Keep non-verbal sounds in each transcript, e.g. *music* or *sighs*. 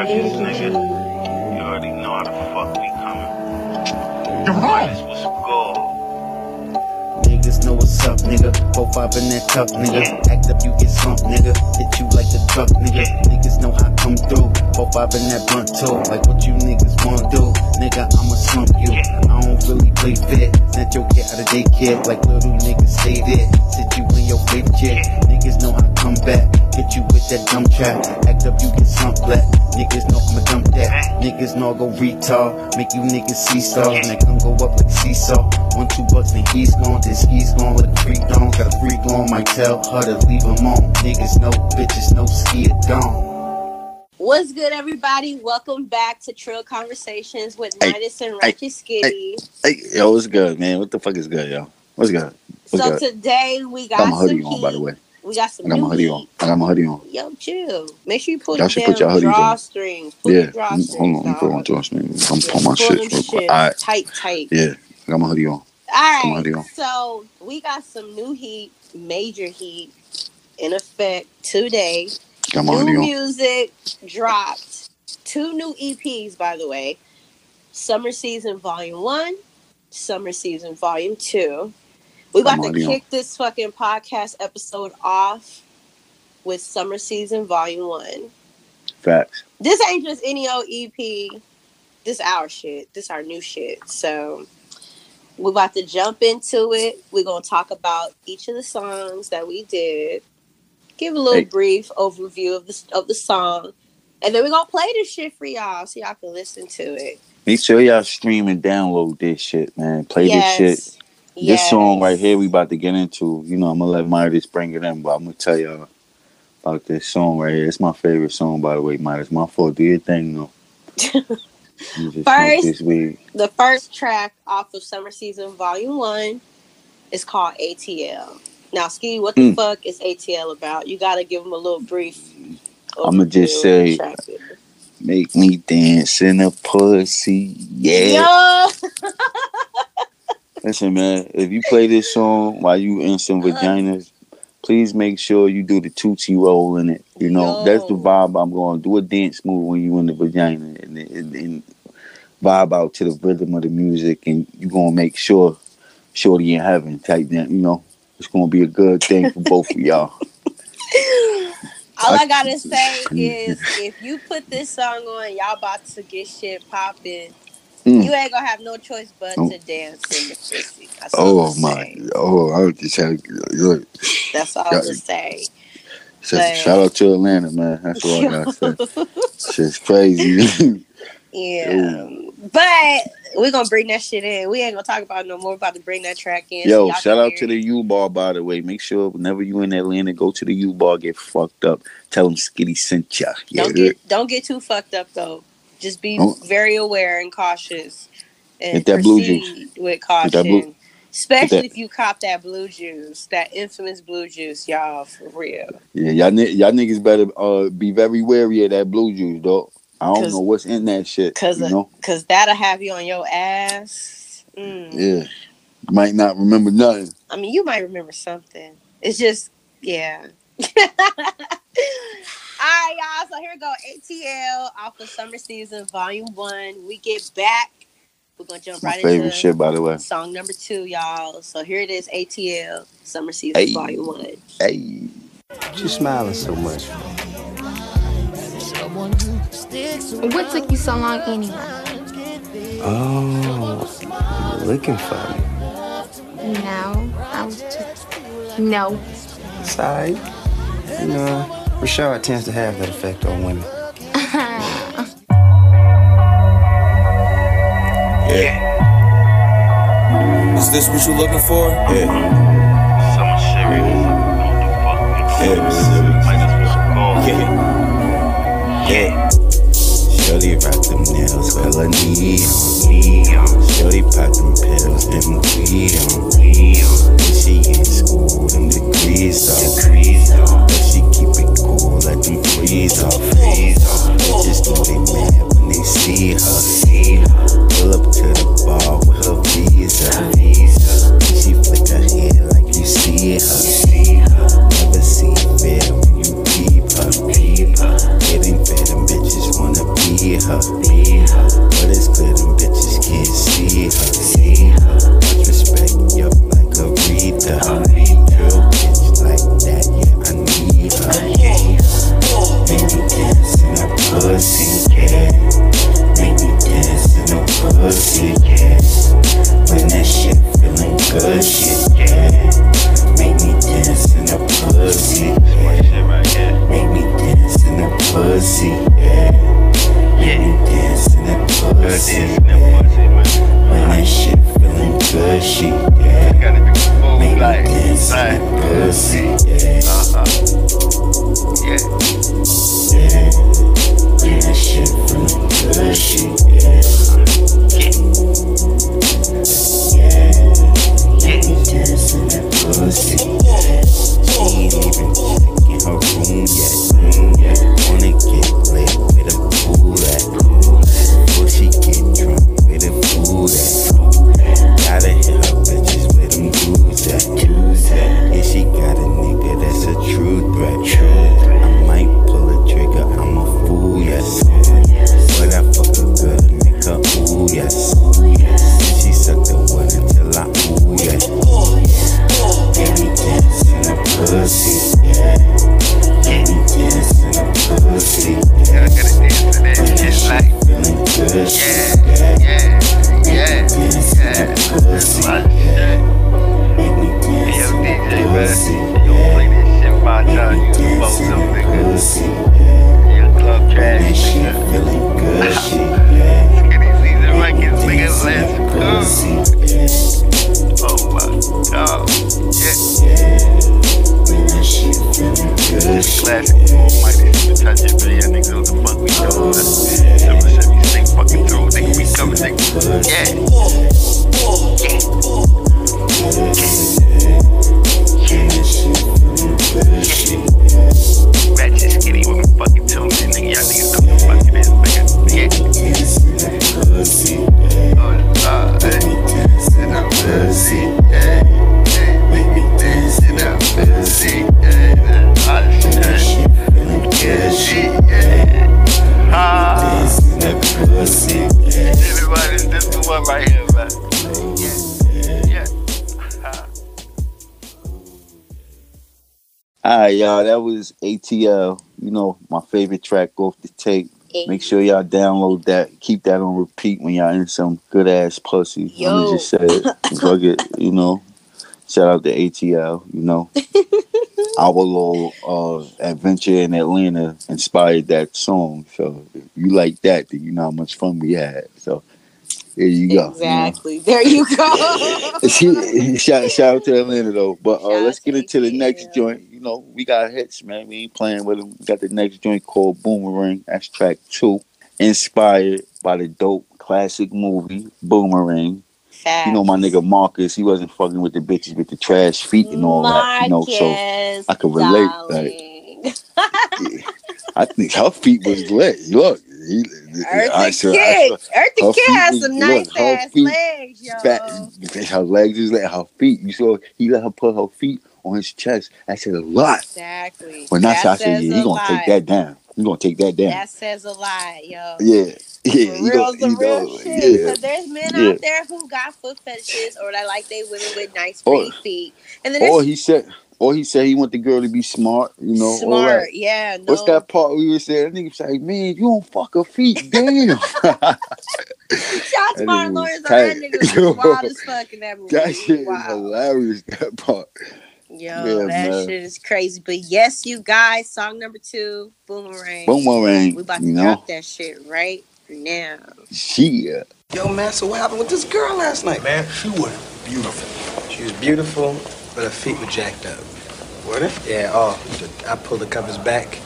Any nigga. You already know how the fuck we coming. You're wrong. This was. Niggas know what's up, nigga. Four five in that tuck, nigga. Act up, you get slumped, nigga. Hit you like the truck, nigga. Niggas know how I come through. Four five in that blunt too. Like what you niggas wanna do, nigga. I'ma slump you. I don't really play fair. Snatch your kid out of daycare like little niggas stay there. Sit you in your favorite chair. Niggas know how I come back. Hit you with that dumb trap. Act up, you get slumped black. Niggas know I'ma dump that. Niggas know I go retard. Make you niggas see stars. And that gun go up like seesaw. One, two bucks, then he's gone. This he's gone with a freak on. Got a freak on. Might tell her to leave him on. Niggas know, bitches know, ski it down. What's good, everybody? Welcome back to Trill Conversations with Hey, Midas and hey, Ratchet Skitty. Hey, yo, what's good, man? What the fuck is good, yo? What's good? What's so good? today we got got my some hoodie heat. on, by the way. We got some I got new my hoodie heat. on. I got my hoodie on. Yo, chill. Make sure you pull Y'all should put your hoodies on. drawstrings. Pull Yeah. drawstrings. Hold on, let me put on drawstrings. I'm Yeah, pull my shit real quick. All right. tight, tight. Yeah. I got my hoodie on. All hoodie on. So we got some new heat, major heat in effect today. Got my new on. music dropped. Two new EPs, by the way. Summer Season Volume 1, Summer Season Volume 2. We Got about to kick this fucking podcast episode off with Summer Season Volume 1. Facts. This ain't just any old EP. This our shit. This our new shit. So we're about to jump into it. We're gonna talk about each of the songs that we did. Give a little Hey. brief overview of the of the song, and then we're gonna play this shit for y'all so y'all can listen to it. Make sure y'all stream and download this shit, man. Play Yes. this shit. This song right here, we about to get into. You know, I'm gonna let Midas bring it in, but I'm gonna tell y'all about this song right here. It's my favorite song, by the way, Midas. My fault. Do your thing, though. *laughs* You just smoke First-. The first track off of Summer Season Volume One is called ATL. Now, Ski, what the Mm. fuck is ATL about? You gotta give them a little brief. I'ma just say- Make me dance in a pussy. Yeah. *laughs* Listen, man, if you play this song while you in some Uh-huh. vaginas, please make sure you do the tootsie roll in it. You know, that's the vibe I'm going. To do a dance move when you in the vagina and, and, and vibe out to the rhythm of the music, and you gonna make sure shorty in heaven type that. You know, it's gonna be a good thing for both of y'all. *laughs* All I I- gotta say *laughs* is if you put this song on, y'all about to get shit popping. Mm. You ain't gonna have no choice but Oh. to dance in the pussy. That's Oh my! saying. Oh, I was just had look. That's all I'm gonna say. Shout shout out to Atlanta, man. That's all I gotta say. *laughs* Shit's crazy. *laughs* yeah. But we're gonna bring that shit in. We ain't gonna talk about it no more. We're about to bring that track in. Yo, y'all shout out hear to the. U Bar, by the way. Make sure whenever you in Atlanta, go to the U Bar, get fucked up. Tell them Skitty sent ya. Yeah, Don't get don't get too fucked up though. Just be Don't- very aware and cautious. And Get that blue proceed with caution. blue- Especially if you cop that blue juice, that infamous blue juice, y'all, for real. yeah y'all, y'all niggas better uh, be very wary of that blue juice, dog. I don't know what's in that shit. Cause, you know, cause that'll have you on your ass. Mm. yeah, might not remember nothing. I mean, you might remember something. It's just, yeah. *laughs* All right, y'all. So here we go. ATL off of Summer Season Volume One. We get back. We're gonna jump My right favorite into shit, by the way. song number two, y'all. So here it is. ATL Summer Season Hey. Volume One. Hey, You smiling so much. What took you so long anyway? Oh, you looking for me. No, I was just. No. It's alright. You know, tends to have that effect on women. *laughs* Yeah. Is this what you're looking for? Something serious. What the fuck Shorty rock them nails, hella neon. Shorty pop them pills, them weed on. She in school, them degrees off. But she keep it cool, let them freeze off. Bitches know they mad when they see her. Pull up to the bar with her visa. She flick her hair like you see her. Her, y'all. That was ATL. You know, my favorite track off the tape. Make sure y'all download that. Keep that on repeat when y'all in some good ass pussy. Yo. I'ma just say it. Fuck it, you know. Shout out to ATL, you know. *laughs* Our little uh, adventure in Atlanta inspired that song. So if you like that, then you know how much fun we had. So there you go. you know. Exactly. There you go. *laughs* She- shout, shout out to Atlanta though. But uh, let's get into the next joint. You know, we got hits, man. We ain't playing with them. We got the next joint called Boomerang. That's track two. Inspired by the dope classic movie Boomerang. You know my nigga Marcus, he wasn't fucking with the bitches with the trash feet and all that. You know, so I can relate, darling. *laughs* I think her feet was lit. Look, he, Eartha I I Kitt. saw- Eartha her Kitt has some nice her ass feet legs, yo. fat, her legs is like her feet. You saw he let her put her feet on his chest. I said a lot. Exactly. When that's that I said, says yeah, he gonna lot. take that down. He gonna take that down. That says a lot, yo. yeah, yeah, real, gonna, you real know, shit. yeah. There's men Yeah. out there who got foot fetishes or they like they women with nice Or- feet. And then Or he said, or he said he want the girl to be smart. You know, smart. that. Yeah, no. What's that part we were saying? That nigga was like, man, you don't fuck her feet, damn. *laughs* *laughs* Shots That my nigga was lawyers on that tight. nigga was wild *laughs* as fuck in that movie. that shit wow. is hilarious. That part. Yo, Yeah, that man. shit is crazy. But yes, you guys, song number two, Boomerang. Boomerang. We about to You know, drop that shit right now. shit. Yo, man, so what happened with this girl last night? Man, she was beautiful. She was beautiful, but her feet were jacked up. They? Yeah, oh, I pulled the covers back.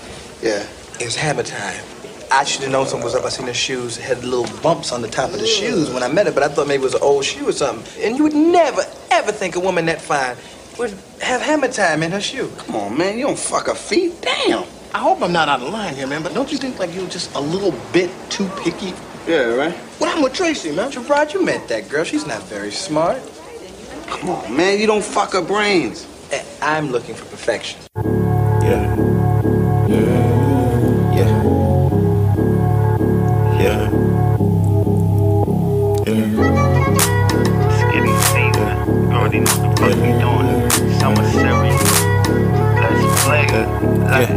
Yeah. It was hammer time. I should have known something was up. I seen her shoes had little bumps on the top of the shoes when I met her, but I thought maybe it was an old shoe or something. And you would never, ever think a woman that fine would have hammer time in her shoe. Come on, man. You don't fuck her feet. Damn. I hope I'm not out of line here, man, but don't you think like you're just a little bit too picky? Yeah, right? What happened with Tracy, man? Gerard, you met that girl. She's not very smart. Come on, man. You don't fuck her brains. I'm looking for perfection. Yeah. Yeah. Yeah. Yeah. yeah. It's getting. Already know the fuck we doing. Summer series. Let's play. Yeah.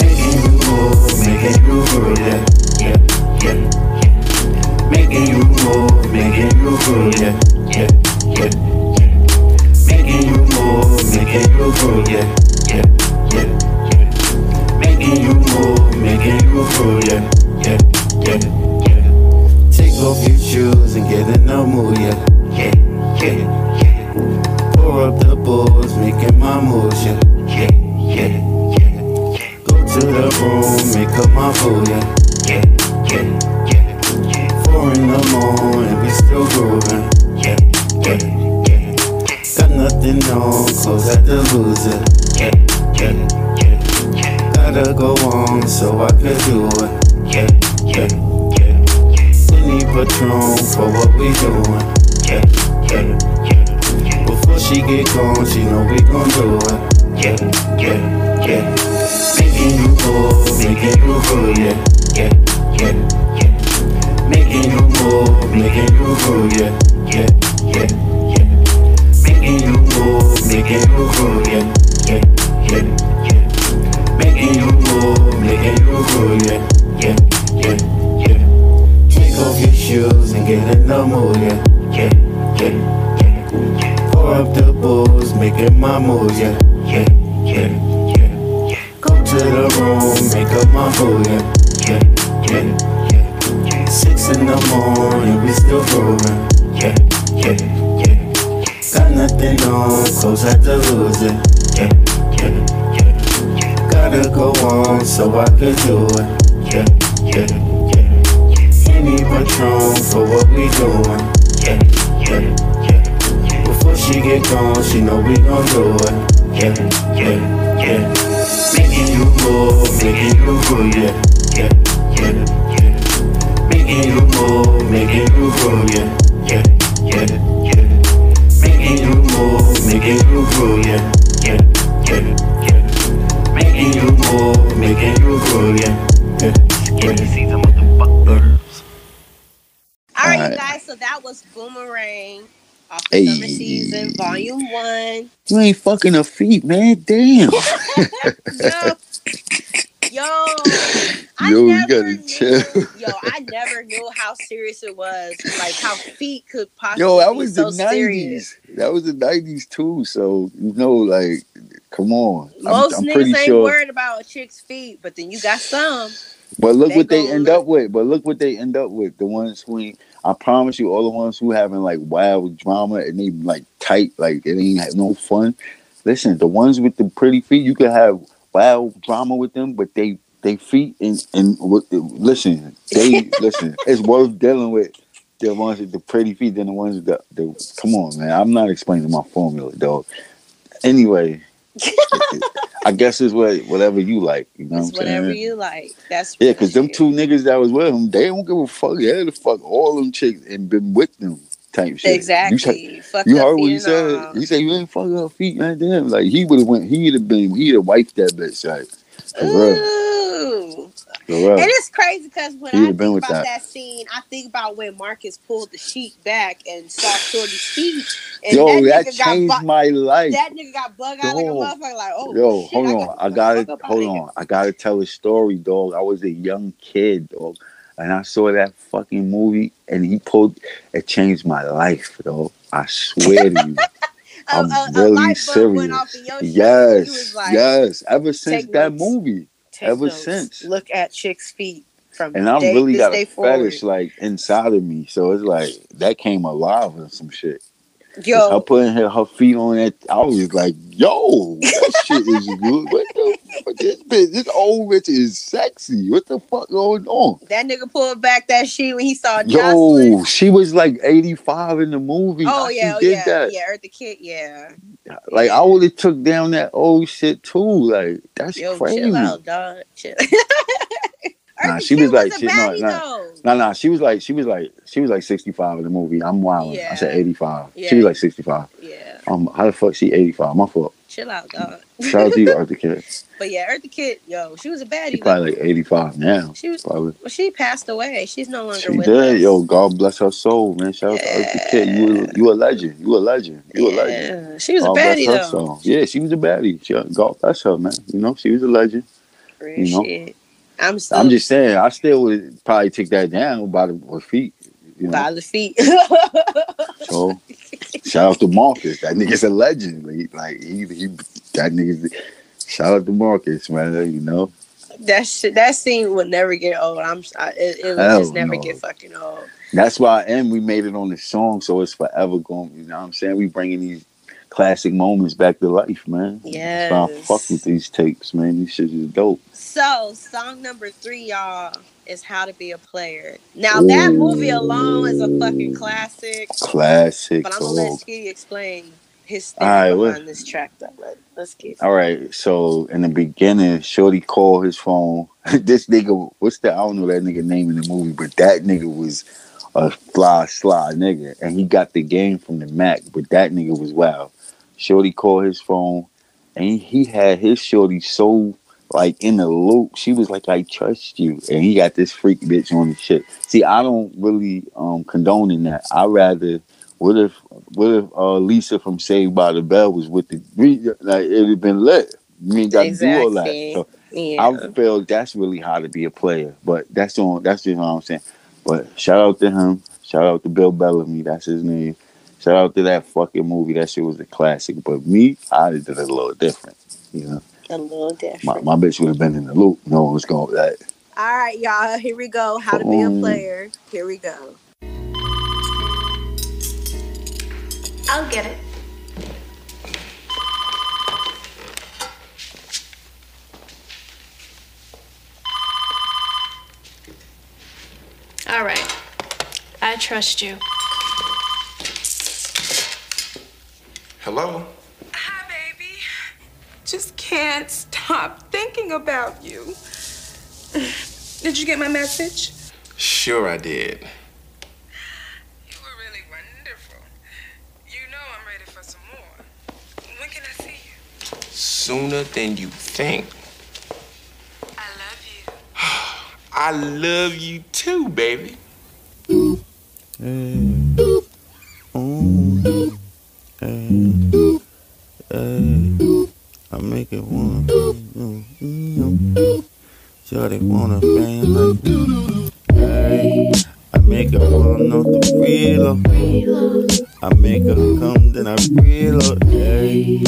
Making you move, making you move, yeah. Make up yeah, yeah, yeah, yeah. Six in the morning, we still grooving, yeah, yeah, yeah. Got nothing on, clothes at the loser, yeah, yeah, yeah. Gotta go on so I could do it, yeah, yeah, yeah. Any patron for what we doing, yeah, yeah, yeah. Yeah. Before she get gone, she know we gon' do it, yeah, yeah, yeah. Making you move, making you groove, yeah, yeah, yeah, yeah. Making you move, making you yeah, yeah, yeah, yeah. Making you move, making you yeah, yeah, yeah, yeah. Making you move, making you yeah, yeah, yeah. All right, you guys. So that was Boomerang off Hey. summer season, volume one. You ain't fucking a feet, man. Damn. *laughs* Yo, yo, *coughs* I Yo, you never gotta knew, chill. Yo, I never knew how serious it was. Like how feet could possibly Yo, that be was so the nineties. serious. That was the nineties too. So you know, like, come on. I'm- Most I'm, niggas ain't sure. worried about a chick's feet, but then you got some. But look They what they end look- up with. But look what they end up with. The ones who ain't, I promise you, all the ones who having like wild drama and they like tight, like it ain't have no fun. Listen, the ones with the pretty feet, you can have wild drama with them, but they they feet and and listen, they *laughs* listen. It's worth dealing with the ones with the pretty feet than the ones with the, the come on, man. I'm not explaining my formula, dog. Anyway, *laughs* I guess it's what whatever you like. You know It's what I'm saying? whatever you like. That's Yeah, because them two niggas that was with him, they don't give a fuck. They had to fuck all them chicks and been with them type shit. You, exactly. Fuck you up heard what he said? He said you ain't fucking her feet, man. Damn, like he would have went. He'd have been. He'd have wiped that bitch. Like for Ooh. for. And it's crazy because when He I think been with about that. that. scene, I think about when Marcus pulled the sheet back and saw Shorty's feet. And Yo, that, that, nigga got changed bu- my life. that nigga got bug out like a motherfucker. Like, oh, Yo, shit, hold I on. got I gotta hold on. I gotta tell a story, dog. I was a young kid, dog, and I saw that fucking movie, and he pulled. It changed my life, dog. I swear to you. *laughs* I'm a, really a serious. went off in your. Yes, like, yes. Ever since that notes. movie, take ever notes. since. Look at chicks' feet from and I day, really got a forward. fetish like inside of me. So it's like that came alive or some shit. Yo, putting her, her feet on that, I was like, "Yo, that *laughs* shit is good." What the fuck? This bitch, this old bitch is sexy. What the fuck going on? that nigga pulled back that sheet when he saw Yo, Jocelyn. she was like eighty five in the movie. Oh yeah, oh, yeah, that. yeah. Eartha Kitt, yeah. Like I would have took down that old shit too. Like that's Yo, crazy. chill out, dog. Chill. *laughs* Nah, she Kitt was like- she- no, baddie, no. though. No, no, she was like, she was like, she was like sixty five in the movie. I'm wild. I said eighty five. Yeah. She was like sixty five. Yeah, Um, how the fuck she eighty five? My fault. chill out, dog. Shout out to you, Eartha Kitt. *laughs* But yeah, Eartha Kitt, yo, she was a baddie. She probably like eighty five now. She was. Probably. Well, she passed away. She's no longer She with did. us. Yo, God bless her soul, man. Shout out to Eartha Kitt. You, a- you a legend. You a legend. You a legend. Yeah, she was a God bless baddie her though. soul. Yeah, she was a baddie. She, God bless her, man. You know, she was a legend. Real You know? I'm still I'm just saying, I still would probably take that down by the feet. You know, by the feet. so *laughs* shout out to Marcus. That nigga's a legend. Like, like he, he, that nigga's. Shout out to Marcus, man. You know, that shit, that scene will never get old. I'm. I, it, it will just never get fucking old. that's why, and we made it on the song, so it's forever going. You know what I'm saying? We bringing these classic moments back to life, man. Yes. So I fuck with these tapes, man. These shit is dope. So, song number three, y'all, is How to Be a Player. Now, that movie alone is a fucking classic. Classic. But I'm gonna let. Skitty explain his thing right, behind this track, though. Let, let's get All right, so in the beginning, Shorty called his phone. *laughs* this nigga, what's the I don't know that nigga name in the movie, but that nigga was a fly sly nigga, and he got the game from the Mac. But that nigga was wild. Shorty called his phone, and he, he had his shorty so like in the loop. She was like, "I trust you," and he got this freak bitch on the shit. See, I don't really um condone in that. I rather. What if what if uh, Lisa from Saved by the Bell was with the like it'd have been lit. You ain't got to do all that. So Yeah. I feel that's really how to be a player. But that's on that's just what I'm saying. But shout out to him. Shout out to Bill Bellamy. That's his name. Shout out to that fucking movie. That shit was a classic. But me, I did it a little different. You know, a little different. my, my bitch would have been in the loop. No one was going with that. All right, y'all. Here we go. How to be a player. Here we go. I'll get it. All right. I trust you. Hello? Hi, baby. Just can't stop thinking about you. Did you get my message? Sure, I did. You were really wonderful. You know I'm ready for some more. When can I see you? Sooner than you think. I love you. *sighs* I love you too, baby. Uh, uh, I make it wanna mm, mm, mm, Shorty wanna bang like hey. I make her run off the reload. I make her come, then I reload. Hey.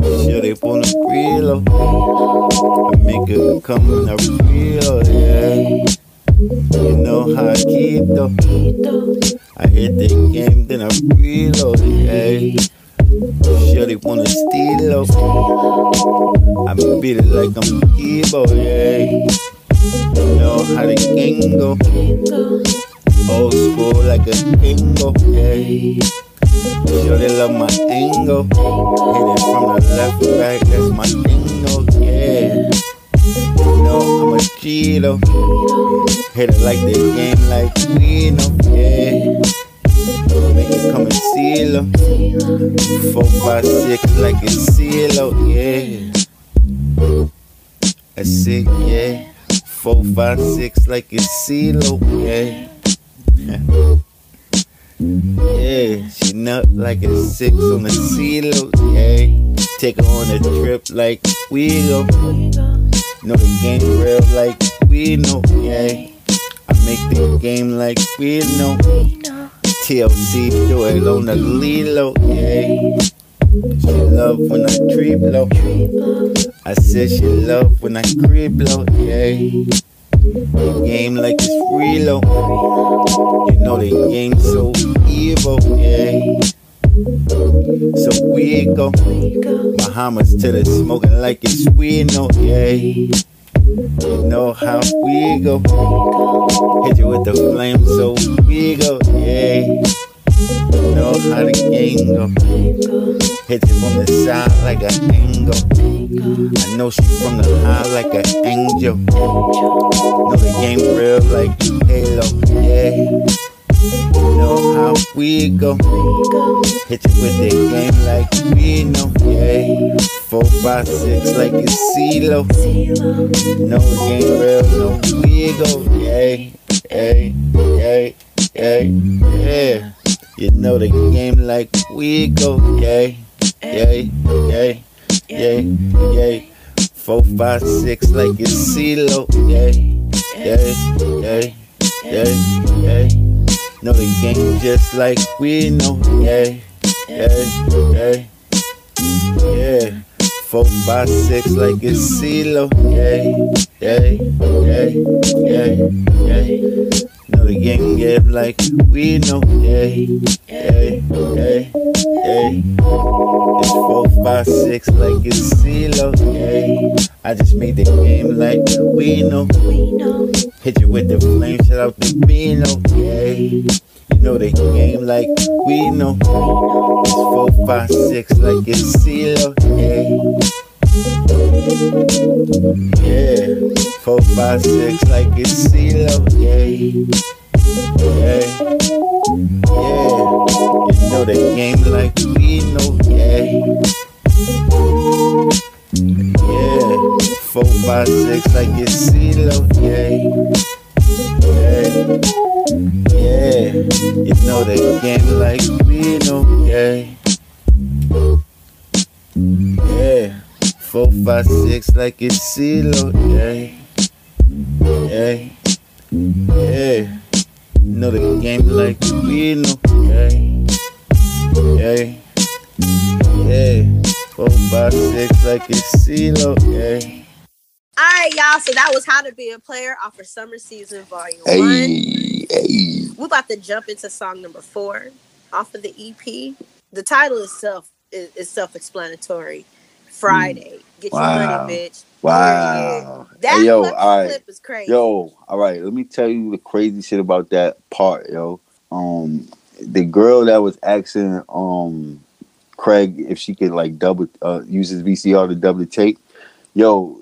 Shorty wanna reload. I make her come and I reload. Hey. You know how I keep though. I hit the game, then I reload. it, Hey. they wanna steal up. I beat it like I'm Debo, yeah. You know how the gang go. Old school like a bingo, yeah. Shorty love my angle. Hit it from the left, right, that's my angle, yeah. You know I'm a cheater. Hit it like the game, like we know, yeah. Make it come and seal. Four, five, six, like a seal, yeah. A six, yeah. Four, five, six, like a seal, yeah. *laughs* Yeah, she nut like a six on the seal, yeah. Take her on a trip like we go. Know the game real like we know, yeah. I make the game like we know. TLC do it on the Lilo, yeah. She love when I creep low. I said she love when I creep low, yeah. The game like it's reload. You know the game so evil, yeah. So we go. Bahamas to the smoking like it's we know, yeah. Know how we go. Hit you with the flame, so we go, yeah. Know how the game go. Hit you from the side like an angle. I know she from the high like an angel. Know the game real like Halo, yeah. Know how we go. Hit you with the game like we know, yeah. Four, five, six like it's CeeLo. No game real, no we go, yeah. Hey, hey, hey, yeah. You know the game like we go, yeah. Yeah, yeah, yeah, yeah. Four, five, six like it's CeeLo, yeah. Yeah, yeah, yeah, yeah. Know the game just like we know, yeah, yeah, yeah, yeah. Four by six like it's CeeLo, yeah, yeah, yeah, yeah, yeah. Know the game get like we know. Yeah, yeah, yeah, yeah. It's four, five, six like it's CeeLo. Yeah, I just made the game like we know. Hit you with the flame, shout out to Bino. Yeah, you know the game like we know. It's four, five, six like it's CeeLo. Yeah. Yeah, four, five, six, like it's CeeLo. Yeah, yeah, yeah. You know the game like we know. Yeah, yeah. Four, five, six, like it's CeeLo. Yeah, yeah, yeah. You know the game like we know. Yeah, yeah. Four, five, six, like it's CeeLo, yeah. Yeah. Yeah. Know the game like we know, yeah. Yeah. Yeah. Four, five, six, like it's CeeLo, yeah. All right, y'all. So that was How to Be a Player off of Summer Season Volume One. Hey, hey. We're about to jump into song number four off of the EP. The title itself is, is self-explanatory. Friday, get your money, bitch. Wow. That Hey, yo, all right. clip is crazy. Yo, all right. Let me tell you the crazy shit about that part, yo. Um, the girl that was asking um Craig if she could like double uh use his VCR to double tape. Yo,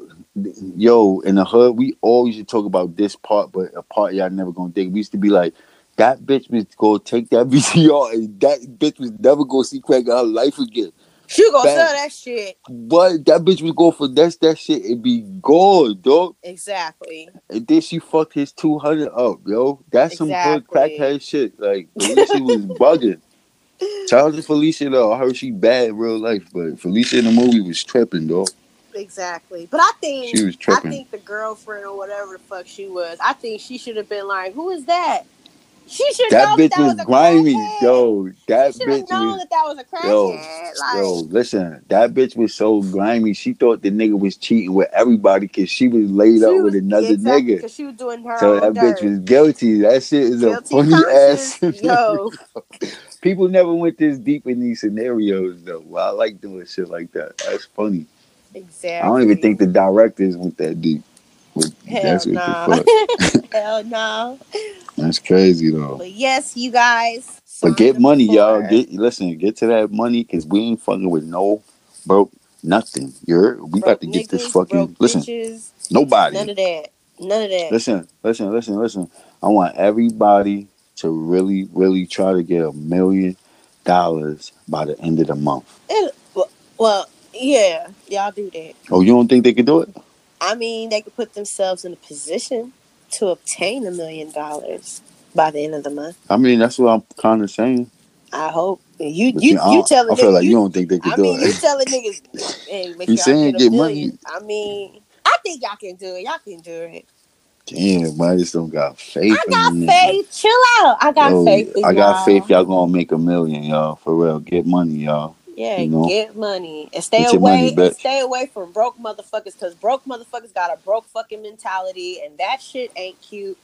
yo, in the hood, we always used to talk about this part, but a part y'all never gonna dig. We used to be like, that bitch was go take that *laughs* VCR and that bitch was never gonna see Craig in her life again. She gonna sell that shit. But that bitch was go for that's that shit. It be gold, dog. Exactly. And then she fucked his 200 up, yo. That's some hood Exactly. crackhead shit. Like, Felicia was bugging. *laughs* Shout out to Felicia, though. I heard she bad in real life, but Felicia in the movie was tripping, dog. Exactly. But I think She was tripping. I think the girlfriend or whatever the fuck she was, I think she should have been like, Who is that? She should That bitch that was was a grimy, crackhead. yo. That bitch known was. that that was a Yo, like, yo, listen, that bitch was so grimy. She thought the nigga was cheating with everybody because she was laid she up was, with another exactly, nigga. She was doing her So that bitch was guilty. That shit is a Guilty funny *laughs* ass. yo. People never went this deep in these scenarios though. Well, I like doing shit like that. That's funny. Exactly. I don't even think the directors went that deep. Hell that's no. *laughs* Hell no. That's crazy though. But yes, you guys. But get money, y'all. Get listen. Get to that money because we ain't fucking with no broke nothing. You're we got Broke to get this fucking listen. bitches, Nobody. None of that. None of that. Listen, listen, listen, listen. I want everybody to really, really try to get a million dollars by the end of the month. It- well, well, yeah, y'all do that. Oh, you don't think they could do it? I mean, they could put themselves in a position to obtain a million dollars by the end of the month. I mean, that's what I'm kind of saying. I hope you But you you don't- telling I feel niggas- like you don't think they could I do mean, it. you *laughs* telling niggas, hey, You saying I get get money. I mean, I think y'all can do it. Y'all can do it. Damn, I just don't got faith. I got faith. Chill out. I got Yo, faith. I got y'all. faith y'all gonna make a million, y'all. For real. Get money, y'all. Yeah, you know? get money and stay Get away and stay away from broke motherfuckers because broke motherfuckers got a broke fucking mentality and that shit ain't cute.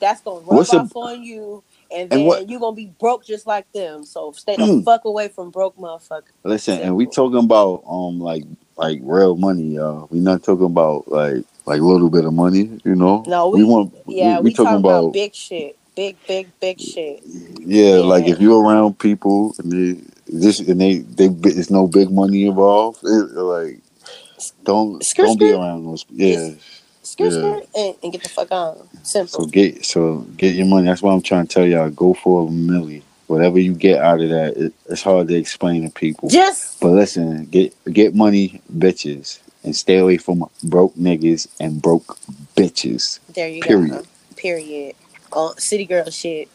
That's gonna rub What's a- off on you and And then what- you gonna be broke just like them. So stay the Mm. fuck away from broke motherfuckers. Listen, and we talking about um like like real money, y'all. We not talking about like like little bit of money, you know. No, we, want yeah, we, we, talking about, big shit, big, big, big shit. yeah, like if you're around people and they this and they they there's no big money involved, it, like don't Skirt, don't be around those. Yeah, Skirt, Yeah. skirt, and, and get the fuck on. Simple. so get so get your money. That's why I'm trying to tell y'all. Go for a milli. Whatever you get out of that, it, it's hard to explain to people. Just But listen, get get money, bitches, and stay away from broke niggas and broke bitches. there you Period. go. Period. Oh, city girl shit.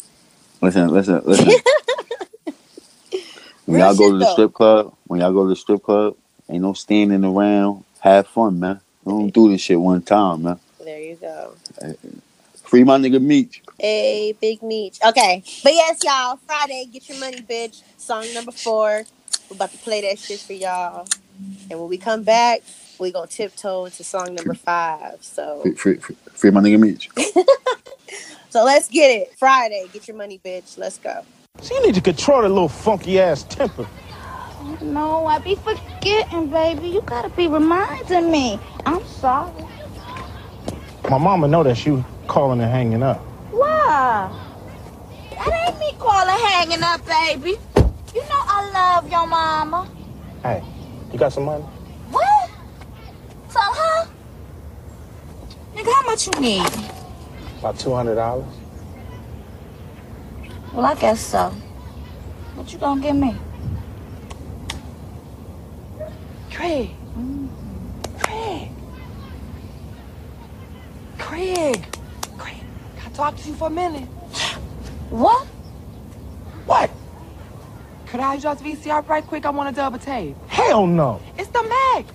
Listen, listen, listen. *laughs* when Real y'all go to the though. strip club, when y'all go to the strip club, ain't no standing around. Have fun, man. Don't do this shit one time, man. There you go. Free my nigga Meech. Hey, Big Meech. Okay. But yes, y'all, Friday, get your money, bitch. Song number four. We're about to play that shit for y'all. And when we come back, we gonna tiptoe into song number five. So Free, free, free, free my nigga Meech. *laughs* So let's get it. Friday, get your money, bitch. Let's go. So you need to control that little funky ass temper. No, I be forgetting, baby. You gotta be reminding me. I'm sorry. My mama know that you calling and hanging up. Why? That ain't me calling hanging up, baby. You know I love your mama. Hey, you got some money? What? Some, huh? Nigga, how much you need? About two hundred dollars. Well, I guess so. What you gonna give me? Craig. Craig. Craig. Craig. Can I talk to you for a minute? What? What? Could I use your VCR right quick? I want a double tape. Hell no. It's the Mac.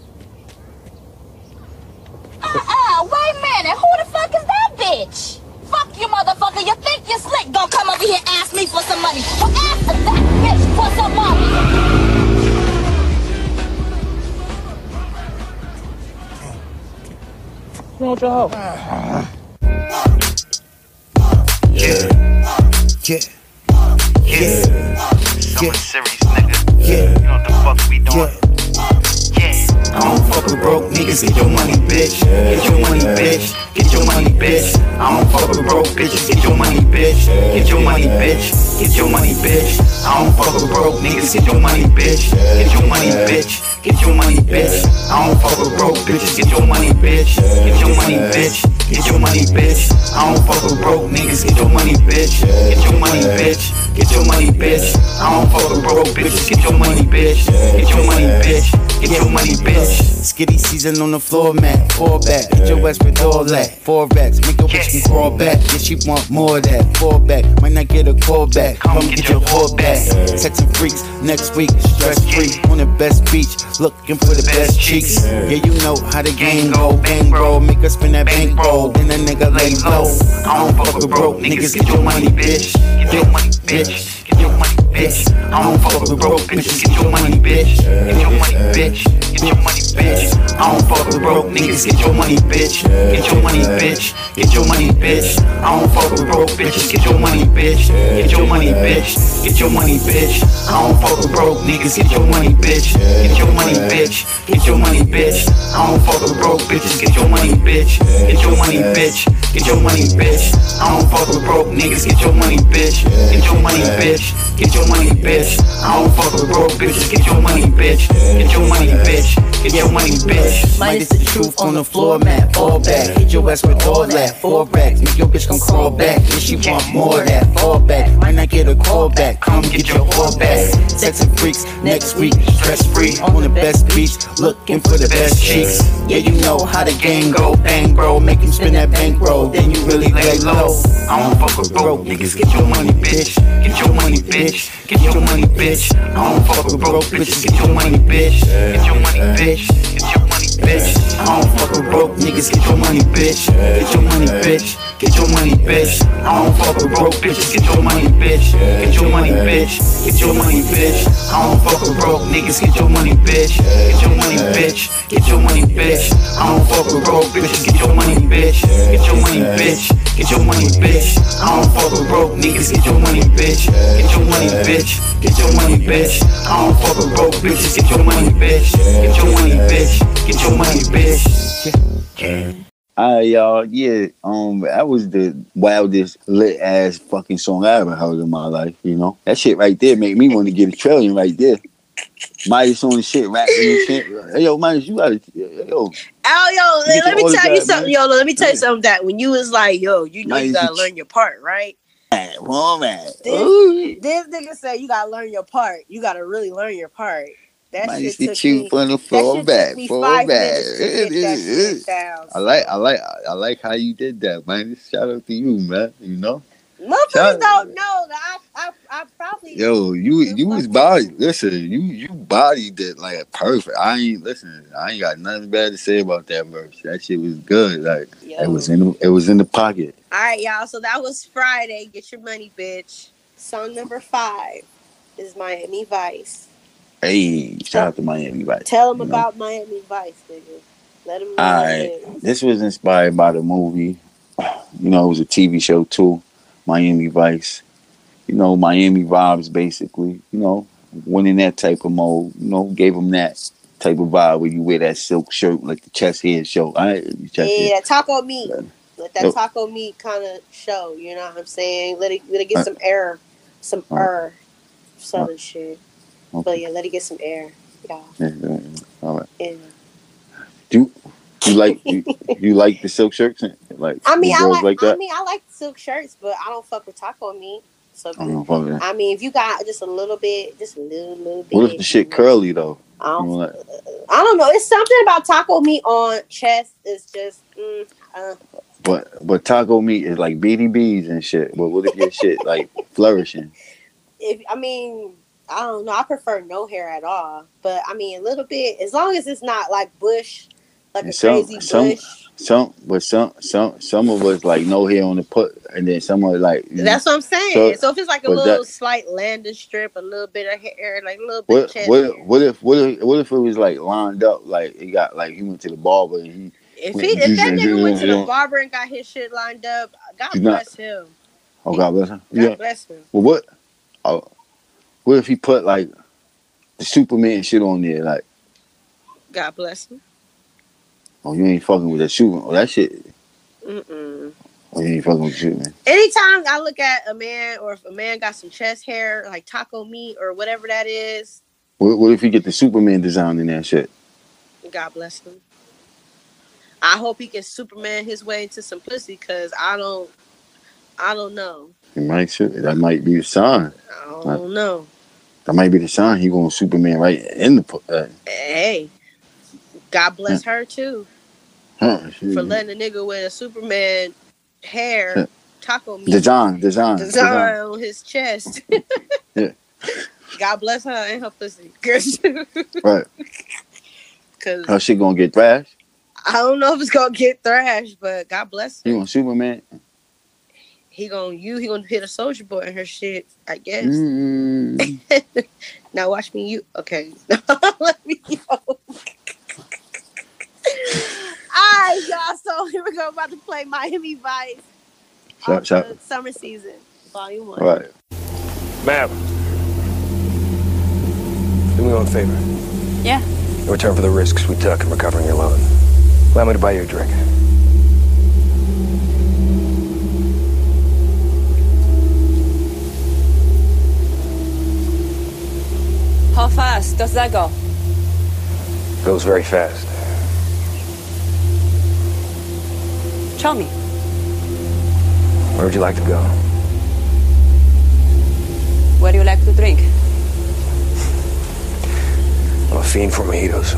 Uh-uh, wait a minute. Who the fuck is that bitch? Fuck you, motherfucker. You think you're slick? Gonna come over here and ask me for some money. Well, ask that bitch for some money. You want your help? Yeah. Yeah. Yeah. Something serious, nigga. Yeah. You know what the fuck we doing? I don't fuck with broke niggas. Get your money, bitch. Get your money, bitch. Get your money, bitch. I don't fuck with broke bitches. Get your money, bitch. Get your money, bitch. Get your money, bitch. I don't fuck with broke niggas. Get your money, bitch. Get your money, bitch. Get your money, bitch. I don't fuck with broke bitches. Get your money, bitch. Get your money, bitch. Get your money, bitch. I don't fuck with broke niggas. Get your money, bitch. Get your money, bitch. Get your money, bitch. I don't fuck with broke bitches. Get your money, bitch. Get your money, bitch. Get your money, bitch. Skitty season on the floor mat. Fall back. Get your ass with all that. Four racks. Make your bitch can crawl back. Yeah, she want more of that. Fall back. Might not get a call back. Come get your call back. Texting freaks next week. Stress free. On the best beach. Looking for the best cheeks. Yeah, you know how the game go. Bang, bro. Make us spin that bankroll. Then a nigga lay low. I don't fuck with broke niggas. Get your money, bitch. Get your money, bitch. Get your money, bitch. I don't fuck with broke bitches. Get your money, bitch. Get your money, bitch. Get your money, bitch. I don't fuck with broke niggas. Get your money, bitch. Get your money, bitch. Get your money, bitch. I don't fuck with broke bitches. Get your money, bitch. Get your money, bitch. Get your money, bitch. I don't fuck with broke niggas. Get your money, bitch. Get your money, bitch. Get your money, bitch. I don't fuck with broke bitches. Get your money, bitch. Get your money, bitch. Get your money, bitch. I don't fuck with broke niggas. Get your money, bitch. Get your money, bitch. Get your money, bitch. I don't fuck with broke bitches. Get your money, bitch. Get your money, bitch. Get your money, bitch. Minus the truth on the floor mat. Fall back. Hit your ass with all that. Four racks. Make your bitch come crawl back. If she want more of that. Fall back. Might not get a call back. Come get your call back. Texting freaks next week. Stress free on the best beach. Looking for the best cheeks. Yeah, you know how the game go. Bang, bro. Make him spin that bankroll. Then you really lay low. I don't fuck with broke niggas. Get your money, bitch. Get your money, bitch. Get your money, bitch. I don't fuck with broke bitches. Get your money, bitch. Get your money, bitch. Get your money, bitch. I don't fuck with broke niggas. Get your money, bitch. Get your money, bitch. Get your money, bitch. I don't fuck with broke bitches. Get your money, bitch. Get your money, bitch. Get your money, bitch. I don't fuck with broke niggas. Get your money, bitch. Get your money, bitch. Get your money, bitch. I don't fuck with broke bitches. Get your money, bitch. Get your money, bitch. Get your money, bitch. I don't fuck with broke niggas. Get your money, bitch. Get your money, bitch. Get your money, bitch. I don't fuck with broke bitches. Get your money, bitch. Get your money, bitch. Get your money, bitch. Yeah. All right, y'all. Yeah, um, that was the wildest lit ass fucking song I ever heard in my life. You know, that shit right there made me want to get a trillion right there. Midas on the shit, rapping and shit. Hey, yo, Midas, you gotta, yo, Oh, yo, Get let me tell you something, man. yo. Let me tell you something. That when you was like, yo, you know, you gotta learn your part, right? woman. This, this nigga said you gotta learn your part. You gotta really learn your part. That Midas shit took cute the floor back, floor back. minutes to It get that is, shit down. I like, I like, I like how you did that, man. Shout out to you, man. You know, Motherfuckers don't know that I, I, I probably. yo, you, you was body. Listen, you, you bodied it like perfect. I ain't listen. I ain't got nothing bad to say about that verse. That shit was good. Like it was in, the, it was in the pocket. All right, y'all. So that was Friday. Get your money, bitch. Song number five is Miami Vice. Hey, shout out to Miami Vice. Tell them you know? about Miami Vice, nigga. Let them know. All right, this was inspired by the movie *sighs* You know, it was a TV show too, Miami Vice. You know, Miami vibes basically. You know, went in that type of mode. You know, gave them that type of vibe where you wear that silk shirt like the chest hair show. I chest Yeah, taco meat. Let that taco meat kind of show. You know what I'm saying? Let it let it get Uh, some air, some uh, air, southern shit. Okay. But yeah, let it get some air, y'all. Yeah, yeah, yeah. All right. And Do you like you, you like the silk shirts? Like I mean, I like, like? I mean, I like silk shirts, but I don't fuck with taco meat. So I don't fuck. I mean, if you got just a little bit, just a little, little bit. What if the shit curly though? I don't, like- I don't know. It's something about taco meat on chest. Is just. Mm, uh, But but taco meat is like BDBs and shit. But what if your shit like *laughs* flourishing? if I mean, I don't know. I prefer no hair at all. But I mean, a little bit, as long as it's not like bush, like a some crazy some bush. some but some some some of us like no hair on the put and then some are like That's what I'm saying. So- So, if it's like a little that- slight landing strip, a little bit of hair, like a little bit what chest what hair. what if what if what if it was like lined up like he got like he went to the barber and he If went- he, if that nigga went to the barber and got his shit lined up, God He's not- bless him. oh God bless him God yeah bless him. well what oh what if he put like the Superman shit on there like God bless him. oh you ain't fucking with that Superman oh that shit Mm-mm. oh you ain't fucking with Superman Anytime I look at a man, or if a man got some chest hair, like taco meat or whatever that is, what, what if he get the Superman design in that shit God bless him. I hope he can Superman his way into some pussy, cause I don't, I don't know. he might that might be a sign I don't know. That might be the sign he going Superman right in the uh, Hey, God bless her too huh, shit. for letting a nigga with a Superman hair Yeah. taco meat design design design on his chest. Yeah. *laughs* God bless her and her pussy, *laughs* right Cause How she gonna get thrashed I don't know if it's gonna get thrashed, but God bless he him. going Superman He gonna you. He gonna hit a soldier boy in her shit. I guess. Mm. *laughs* now watch me. You okay? *laughs* Let me go. *laughs* All right, y'all. So here we go. About to play Miami Vice. Shout, off shout. Summer season, volume one. All right. Ma'am. Do me one favor. Yeah. In return for the risks we took in recovering your loan, allow me to buy you a drink. How fast does that go? Goes very fast. Tell me. Where would you like to go? Where do you like to drink? I'm a fiend for mojitos.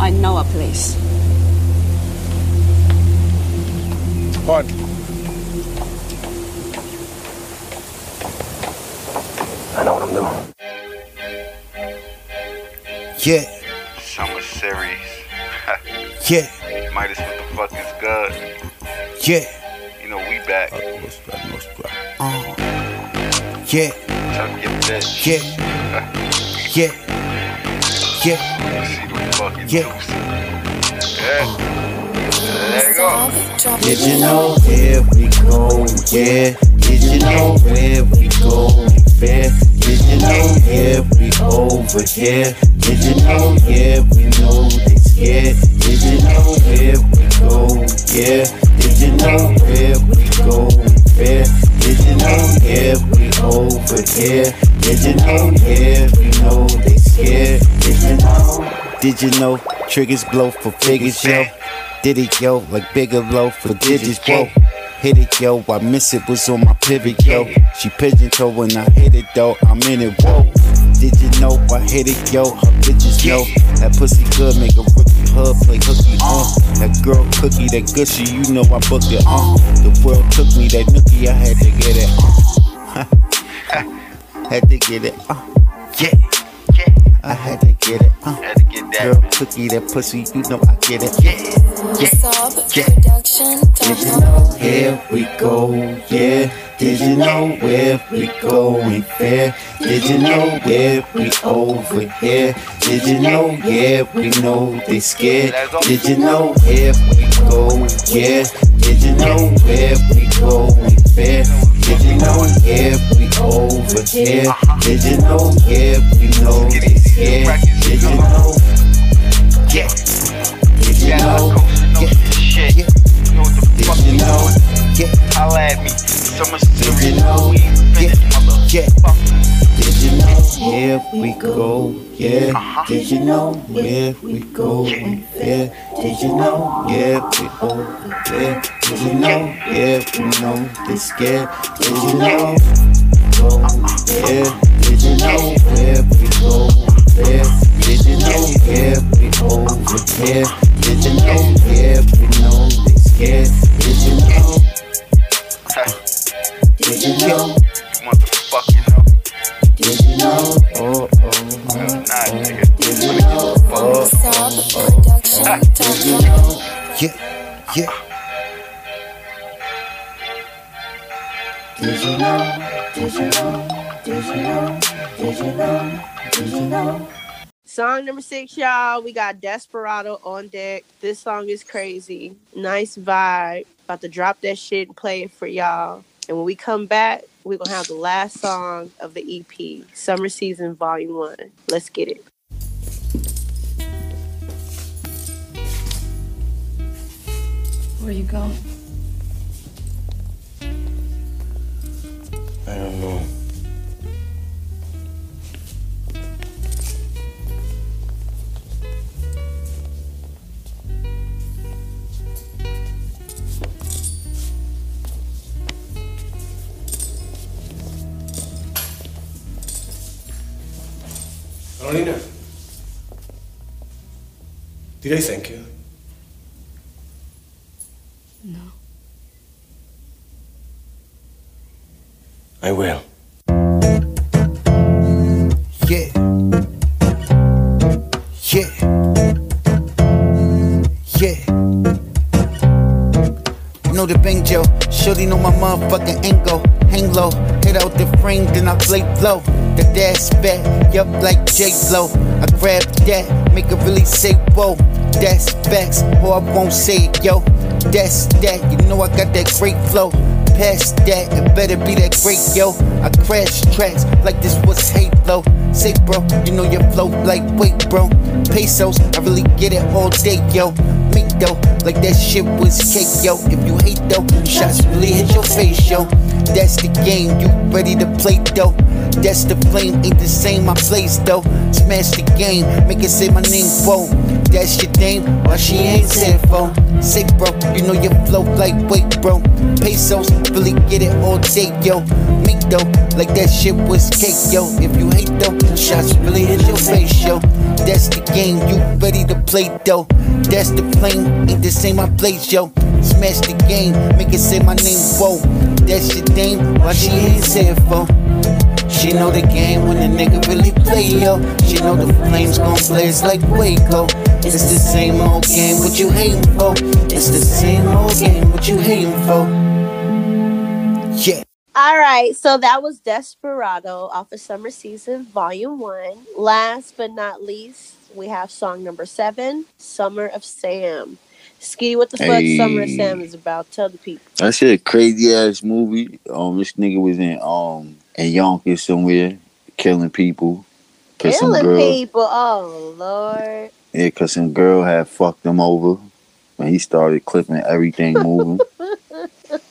I know a place. Pardon. I know what I'm doing. Yeah, Summer series. *laughs* yeah, Midas, what the fuck is good? yeah. You know we back. Uh, yeah, Tell me your bitch. yeah, *laughs* yeah, yeah, See the fucking yeah. deuce. Yeah. There you go. Did you know here we go? Yeah. Did you know where we go? Fair. Did you know here we over here? Did you know yeah we know they scared? Did you know where we go? Yeah. Did you know where we go? Fair. Did you know yeah we over here? Did you know yeah we know they scared? Did you know? Did you know triggers blow for figures, yo? Did it, yo, like bigger low for digits, whoa. Hit it, yo, I miss it, was on my pivot, yo. She pigeon toe when I hit it, though, I'm in it, whoa. Did you know I hit it, yo? Her bitches know that pussy good, make a rookie hood play hooky, uh. That girl cookie, that gushy, you know I booked it, uh. The world took me, that nookie, I had to get it, uh. *laughs* had to get it, uh. Yeah. I had to get it, uh. Had that. Girl cookie, that pussy, you know I get it, yeah. Yeah. Yeah. production. Did you know? Here we go, yeah. Did you know where we going fair? Did you know where we over here? Did you know, yeah, we know they scared. Did you know where we go, yeah? Did you know where we going fair? Did you know, yeah, we over here? Did you know, yeah, we know they scared. Did you know, yeah? Did you know, yeah? Shit. You know what the fuck Did you know, yeah? Holla at me. So much know, yeah? Yeah. Uh-huh. Did you know where we go? Yeah. Did you know where we go? Yeah. Did you know? Yeah, we over there. Did you know? Yeah, we know they scared. Did you know? Go yeah. Did you know where we go? There. Did you know? Yeah, we over there. Did you know? Yeah, we know they scared. Did you know? Did you know? Did you know? Did you know? Did you know? Did you know? Did you know? Did you know? Did you know? Did you know? Song number six, y'all. We got Desperado on deck. This song is crazy. Nice vibe. About to drop that shit and play it for y'all. And when we come back, we're gonna have the last song of the EP, Summer Season Volume One. Let's get it. Where you going? I don't know. Carolina. Did I thank you? J Lo. I grab that, make it really say whoa. That's facts, or I won't say it, yo. That's that, you know I got that great flow. Past that, it better be that great, yo. I crash tracks like this was Halo. Say, bro, you know your flow like wait, bro. Pesos, I really get it all day, yo. Make though, like that shit was cake, yo. If you hate though, shots really hit your face, yo. That's the game, you ready to play though. That's the flame, ain't the same, my place though. Smash the game, make it say my name, whoa. That's your name, why she ain't said for? Sick bro, you know your flow like wait, bro. Pesos, really get it all day, yo. Make though, like that shit was cake, yo. If you hate though, shots really hit your face, yo. That's the game, you ready to play though. That's the flame, ain't the same, my place, yo. Smash the game, make it say my name, whoa. That's your name, why she ain't said for? She know the game when the nigga really play, yo. She know the flames gon' blaze like Waco. It's the same old game, what you hating for? It's the same old game, what you hating for? Yeah. All right, so that was Desperado off of Summer Season Volume 1. Last but not least, we have song number seven, Summer of Sam. Ski, what the fuck Hey. Summer of Sam is about? Tell the people. That shit a crazy ass movie. Um, this nigga was in um in Yonkers somewhere, killing people. Killing girl, people. Oh, Lord. yeah, cause some girl had fucked him over. And he started clipping everything moving. *laughs*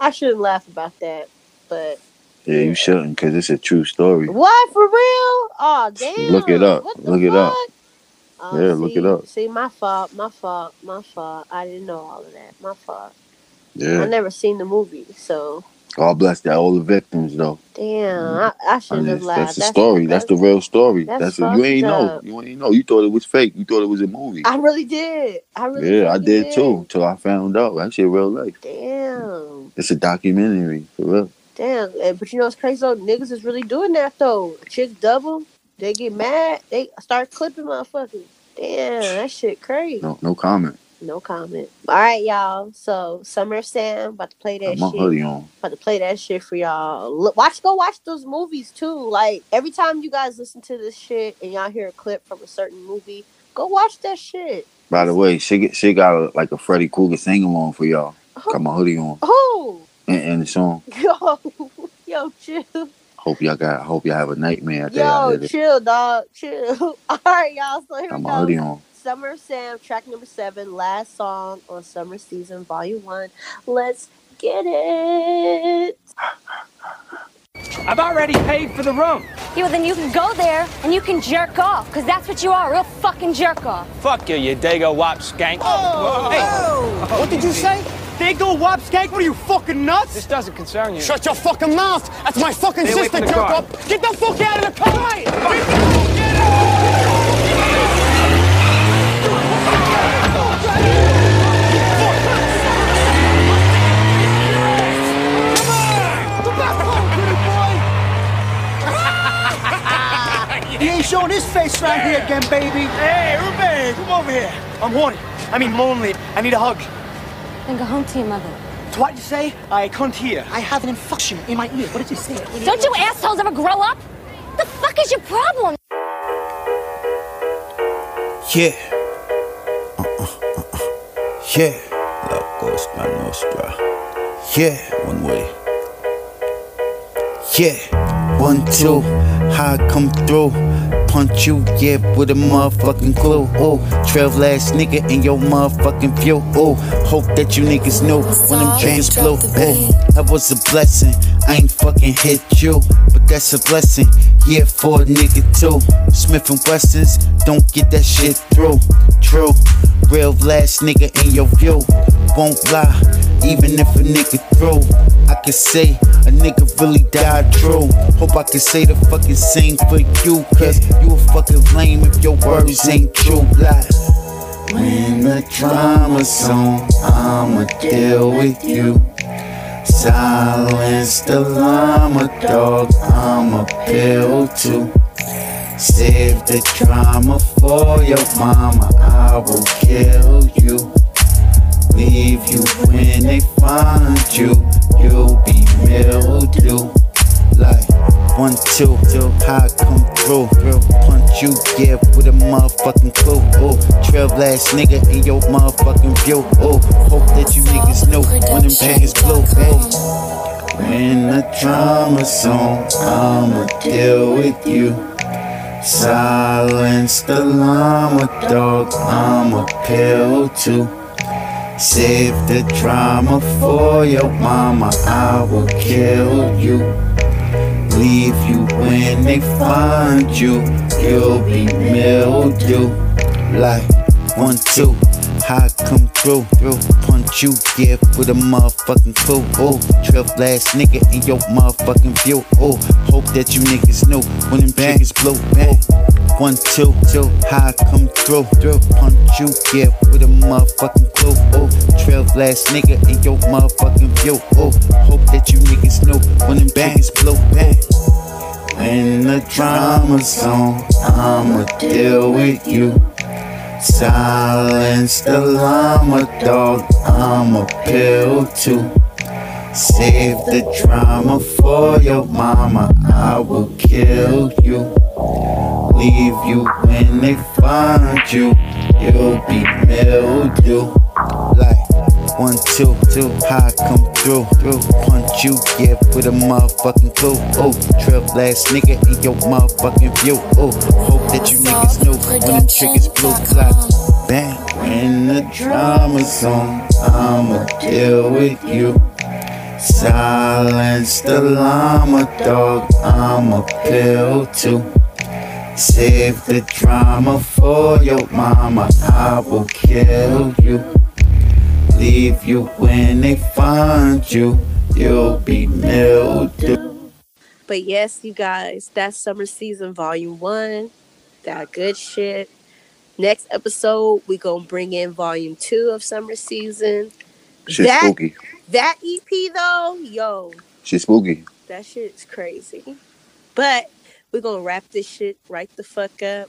I shouldn't laugh about that, but yeah, you shouldn't, cause it's a true story. what for real? Oh, damn. Look it up. Look it up. Oh, Yeah, look see- it up. See, my fault, my fault, my fault. I didn't know all of that. My fault. Yeah. I never seen the movie, so God bless that all the victims though. damn, I, I shouldn't have laughed. that's the story. That's, the real story. that's That's, what you ain't fucked know. You ain't know. You thought it was fake. You thought it was a movie. I really did. I really yeah, I fucking did too. Till I found out that shit real life. Damn, It's a documentary for real. damn. But you know what's crazy though? Niggas is really doing that though. Chicks double. They get mad. They start clipping motherfuckers. Damn, that shit crazy. No, no comment. No comment. All right, y'all. So Summer Sam about to play that my shit. hoodie on. About to play that shit for y'all. Look, watch, go watch those movies too. Like every time you guys listen to this shit and y'all hear a clip from a certain movie, go watch that shit. By the way, she get- she got a, like a Freddy Krueger sing along for y'all. Got my hoodie on Oh, and, and the song. *laughs* yo, yo, chill, Hope y'all got. Hope y'all have a nightmare out there. out yo, chill, dog, chill. *laughs* All right, y'all. So here Got we go. on. Summer Sam, track number seven, last song on Summer Season Volume One. Let's get it. I've already paid for the room. Yeah, well, then you can go there and you can jerk off, because that's what you are, a real fucking jerk off. Fuck you, you dago wop skank. Oh. Hey, oh. what did you say? Dago wop skank? What are you fucking nuts? This doesn't concern you. Shut your fucking mouth! That's my fucking Stay away sister, from the jerk car. up! Get the fuck out of the car! He *laughs* ain't showing his face right here again, baby. Hey, Ruben, come over here. I'm horny. I mean lonely. I need a hug. Then go home to your mother. So what did you say? I can't hear. I have an infection in my ear. What did you say? Don't you assholes ever grow up? The fuck is your problem? Yeah. Uh-uh, uh-uh. Yeah. La Costa Nostra. Yeah. One way. Yeah. One, two. How I come through. Punch you, yeah, with a motherfucking clue. Oh, trail last nigga in your motherfucking view. Oh, hope that you niggas knew when chains blew. Oh, that was a blessing. I ain't fucking hit you, but that's a blessing. Yeah, for a nigga too. Smith and Wessons, don't get that shit through. True, real last nigga in your view. Won't lie, even if a nigga through. I can say a nigga really died true. Hope I can say the fucking same for you, cause you a fucking lame if your words ain't true. Lies. When the drama's on, I'ma deal with you. Silence the llama dog, I'm a pill too. Save the drama for your mama, I will kill you. Leave you when they find you, you'll be mildew. Like one, two, I come through. Punch you, yeah, with a motherfucking clue. Oh, trail ass nigga in your motherfucking view. Hope that you niggas know when them chickens blow. Oh. When the drama's on, I'ma deal with you. Silence the llama dog, I'm a pill too. Save the drama for your mama, I will kill you. Leave you when they find you, you'll be mildew. Like one, two, I come through, through. Punch you, yeah, with a motherfucking clue. Oh, trail last nigga in your motherfucking view. Oh, hope that you niggas know when them chickens blow. Oh, one, two, two, I come through, through. Punch you, yeah, with a motherfucking clue. Oh, trail last nigga in your motherfucking view. Oh, hope that you niggas know when them chickens blow. Oh. When the drama's on, I'ma deal with you. Silence the llama dog, I'm a pill too. Save the drama for your mama, I will kill you. Leave you when they find you, you'll be mildew. Like one, two, two, I come through, through. Punch you, yeah, with a motherfucking clue. Oh, trail last nigga in your motherfucking view. Oh, hope that you niggas know when them triggers blow. Like bang, when the drama's on, I'ma deal with you. Silence the llama dog, I'm a pill too. Save the drama for your mama, I will kill you. Leave you when they find you, you'll be mildew. But yes, you guys, that's summer season volume one. That good shit. Next episode, we gonna bring in volume two of summer season. Shit that spooky. That EP though, yo, She's spooky. that shit's crazy. But we're gonna wrap this shit right the fuck up.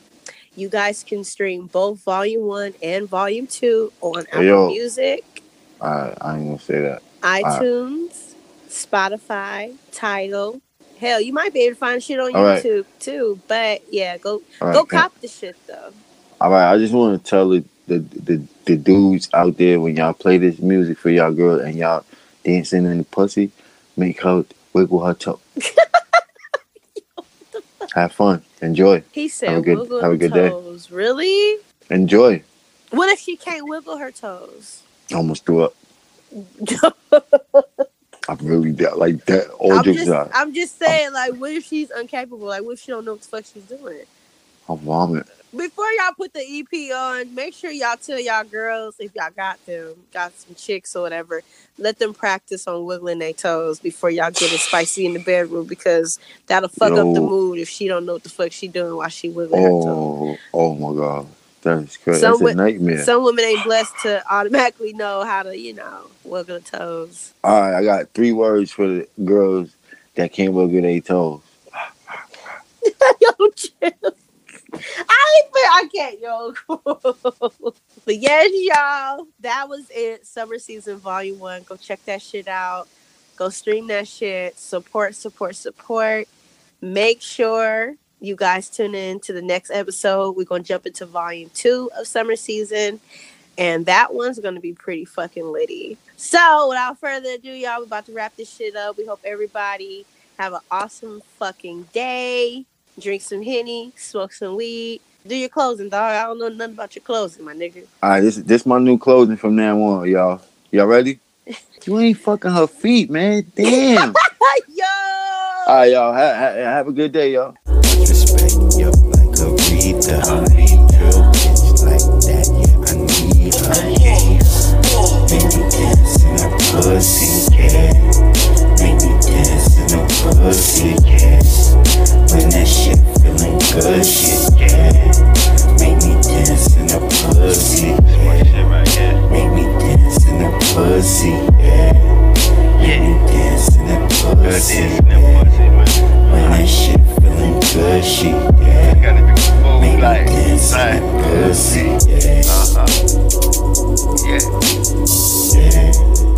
You guys can stream both Volume One and Volume Two on Apple yo. Music, I I ain't gonna say that. iTunes, Spotify, Tidal. Hell, you might be able to find shit on All right. YouTube too. But yeah, go All right, go yeah. cop the shit though. All right, I just want to tell the, the the the dudes out there when y'all play this music for y'all girl and y'all dancing in the pussy, make her wiggle her toe. *laughs* have fun, enjoy, He said, Have a good- "Wiggle have a good day. Really? enjoy. What if she can't wiggle her toes? Almost threw up. *laughs* I'm really did like that. All I'm jokes just, I'm just saying, like, what if she's incapable? Like, what if she don't know what the fuck she's doing? I vomit. Before y'all put the EP on, make sure y'all tell y'all girls if y'all got them, got some chicks or whatever, let them practice on wiggling their toes before y'all get it spicy in the bedroom because that'll fuck up the mood if she don't know what the fuck she doing while she wiggling her toes. Oh, oh my god, that's crazy. Some That's a nightmare. Some women ain't blessed to automatically know how to, you know, wiggle the toes. All right, I got three words for the girls that can't wiggle their toes. *laughs* yo, chill. I can't, yo. *laughs* but yes, y'all, that was it. Summer season volume one. Go check that shit out. Go stream that shit. Support, support, support. Make sure you guys tune in to the next episode. We're gonna jump into volume two of summer season. And that one's gonna be pretty fucking litty. So without further ado, y'all, we're about to wrap this shit up. We hope everybody have an awesome fucking day. Drink some henny, smoke some weed. Do your closing, dog. I don't know nothing about your closing, my nigga. All right, this this my new clothing from now on, y'all. Y'all ready? *laughs* You ain't fucking her feet, man. Damn. *laughs* Yo! All right, y'all. Ha- ha- have a good day, y'all. Respect, yo, like a Rita. Girl, bitch like that, yeah, I need her. Make me dance in a pussy, yeah. Make me dance in a pussy, yeah. When that shit feeling good shit, yeah. Make me dance in the pussy. Make me dance in the pussy, yeah. Make me dance in the pussy. When that shit feeling good shit, yeah. Make me dance in the pussy, yeah. Yeah.